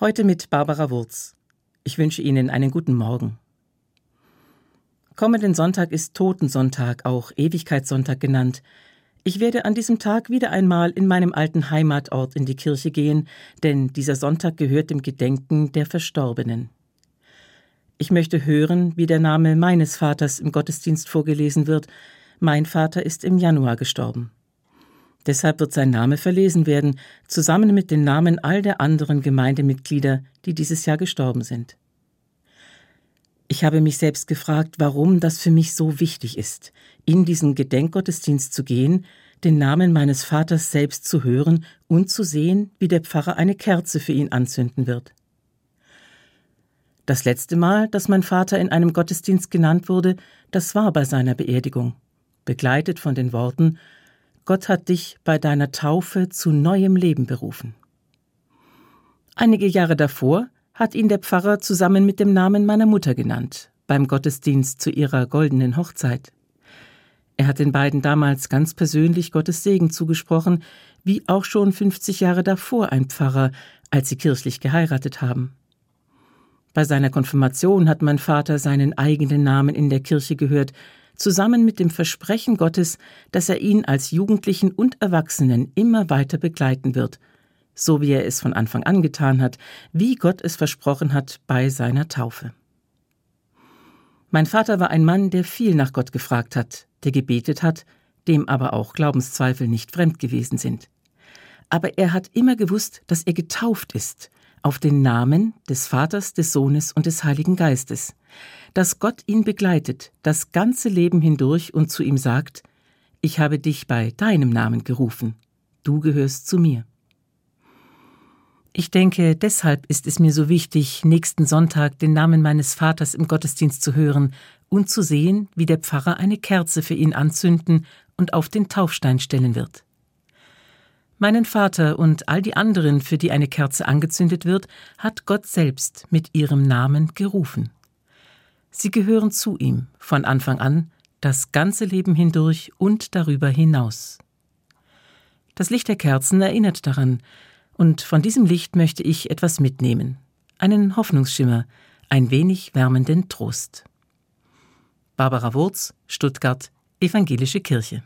Heute mit Barbara Wurz. Ich wünsche Ihnen einen guten Morgen. Kommenden Sonntag ist Totensonntag, auch Ewigkeitssonntag genannt. Ich werde an diesem Tag wieder einmal in meinem alten Heimatort in die Kirche gehen, denn dieser Sonntag gehört dem Gedenken der Verstorbenen. Ich möchte hören, wie der Name meines Vaters im Gottesdienst vorgelesen wird. Mein Vater ist im Januar gestorben. Deshalb wird sein Name verlesen werden, zusammen mit den Namen all der anderen Gemeindemitglieder, die dieses Jahr gestorben sind. Ich habe mich selbst gefragt, warum das für mich so wichtig ist, in diesen Gedenkgottesdienst zu gehen, den Namen meines Vaters selbst zu hören und zu sehen, wie der Pfarrer eine Kerze für ihn anzünden wird. Das letzte Mal, dass mein Vater in einem Gottesdienst genannt wurde, das war bei seiner Beerdigung, begleitet von den Worten Gott hat dich bei deiner Taufe zu neuem Leben berufen. Einige Jahre davor hat ihn der Pfarrer zusammen mit dem Namen meiner Mutter genannt, beim Gottesdienst zu ihrer goldenen Hochzeit. Er hat den beiden damals ganz persönlich Gottes Segen zugesprochen, wie auch schon 50 Jahre davor ein Pfarrer, als sie kirchlich geheiratet haben. Bei seiner Konfirmation hat mein Vater seinen eigenen Namen in der Kirche gehört, zusammen mit dem Versprechen Gottes, dass er ihn als Jugendlichen und Erwachsenen immer weiter begleiten wird, so wie er es von Anfang an getan hat, wie Gott es versprochen hat bei seiner Taufe. Mein Vater war ein Mann, der viel nach Gott gefragt hat, der gebetet hat, dem aber auch Glaubenszweifel nicht fremd gewesen sind. Aber er hat immer gewusst, dass er getauft ist, auf den Namen des Vaters, des Sohnes und des Heiligen Geistes, dass Gott ihn begleitet, das ganze Leben hindurch und zu ihm sagt, ich habe dich bei deinem Namen gerufen, du gehörst zu mir. Ich denke, deshalb ist es mir so wichtig, nächsten Sonntag den Namen meines Vaters im Gottesdienst zu hören und zu sehen, wie der Pfarrer eine Kerze für ihn anzünden und auf den Taufstein stellen wird. Meinen Vater und all die anderen, für die eine Kerze angezündet wird, hat Gott selbst mit ihrem Namen gerufen. Sie gehören zu ihm von Anfang an, das ganze Leben hindurch und darüber hinaus. Das Licht der Kerzen erinnert daran, und von diesem Licht möchte ich etwas mitnehmen, einen Hoffnungsschimmer, ein wenig wärmenden Trost. Barbara Wurz, Stuttgart, Evangelische Kirche